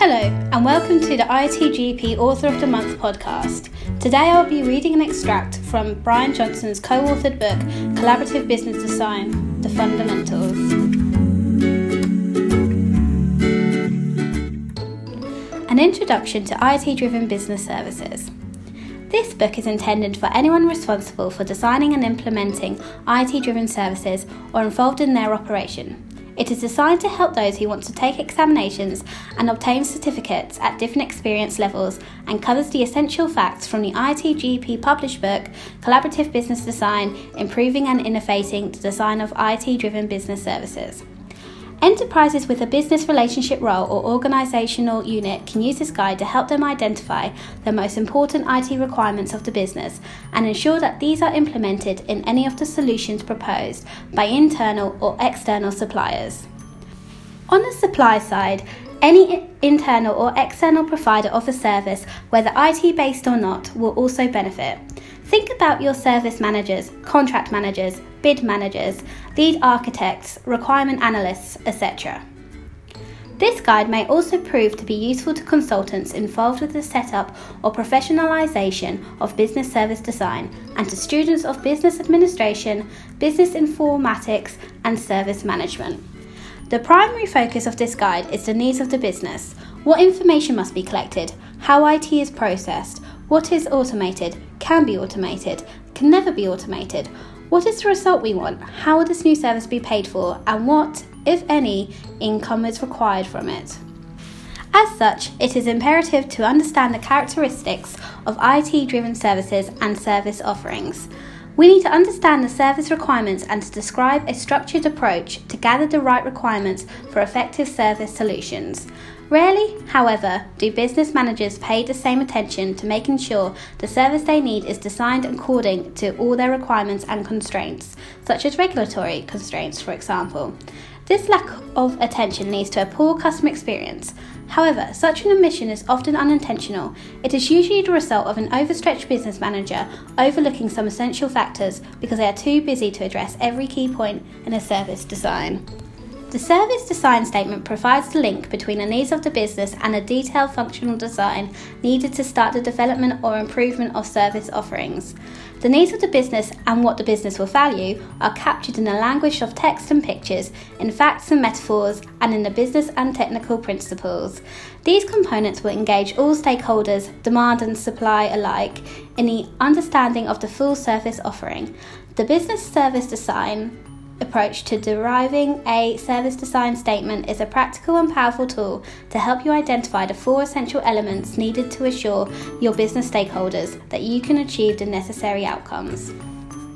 and welcome to the ITGP Author of the Month podcast. Today I'll be reading an extract from Brian Johnson's co authored book, Collaborative Business Design The Fundamentals. An introduction to IT driven business services. This book is intended for anyone responsible for designing and implementing IT driven services or involved in their operation. It is designed to help those who want to take examinations and obtain certificates at different experience levels and covers the essential facts from the ITGP published book Collaborative Business Design Improving and Innovating the Design of IT Driven Business Services. Enterprises with a business relationship role or organisational unit can use this guide to help them identify the most important IT requirements of the business and ensure that these are implemented in any of the solutions proposed by internal or external suppliers. On the supply side, any internal or external provider of a service, whether IT based or not, will also benefit. Think about your service managers, contract managers, bid managers, lead architects, requirement analysts, etc. This guide may also prove to be useful to consultants involved with the setup or professionalisation of business service design and to students of business administration, business informatics, and service management. The primary focus of this guide is the needs of the business, what information must be collected, how IT is processed, what is automated, can be automated, can never be automated, what is the result we want, how will this new service be paid for, and what, if any, income is required from it. As such, it is imperative to understand the characteristics of IT driven services and service offerings. We need to understand the service requirements and to describe a structured approach to gather the right requirements for effective service solutions. Rarely, however, do business managers pay the same attention to making sure the service they need is designed according to all their requirements and constraints, such as regulatory constraints, for example. This lack of attention leads to a poor customer experience. However, such an omission is often unintentional. It is usually the result of an overstretched business manager overlooking some essential factors because they are too busy to address every key point in a service design. The service design statement provides the link between the needs of the business and a detailed functional design needed to start the development or improvement of service offerings. The needs of the business and what the business will value are captured in the language of text and pictures, in facts and metaphors, and in the business and technical principles. These components will engage all stakeholders, demand and supply alike, in the understanding of the full service offering. The business service design approach to deriving a service design statement is a practical and powerful tool to help you identify the four essential elements needed to assure your business stakeholders that you can achieve the necessary outcomes.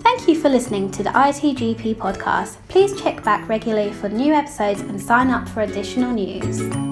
Thank you for listening to the ITGP podcast. Please check back regularly for new episodes and sign up for additional news.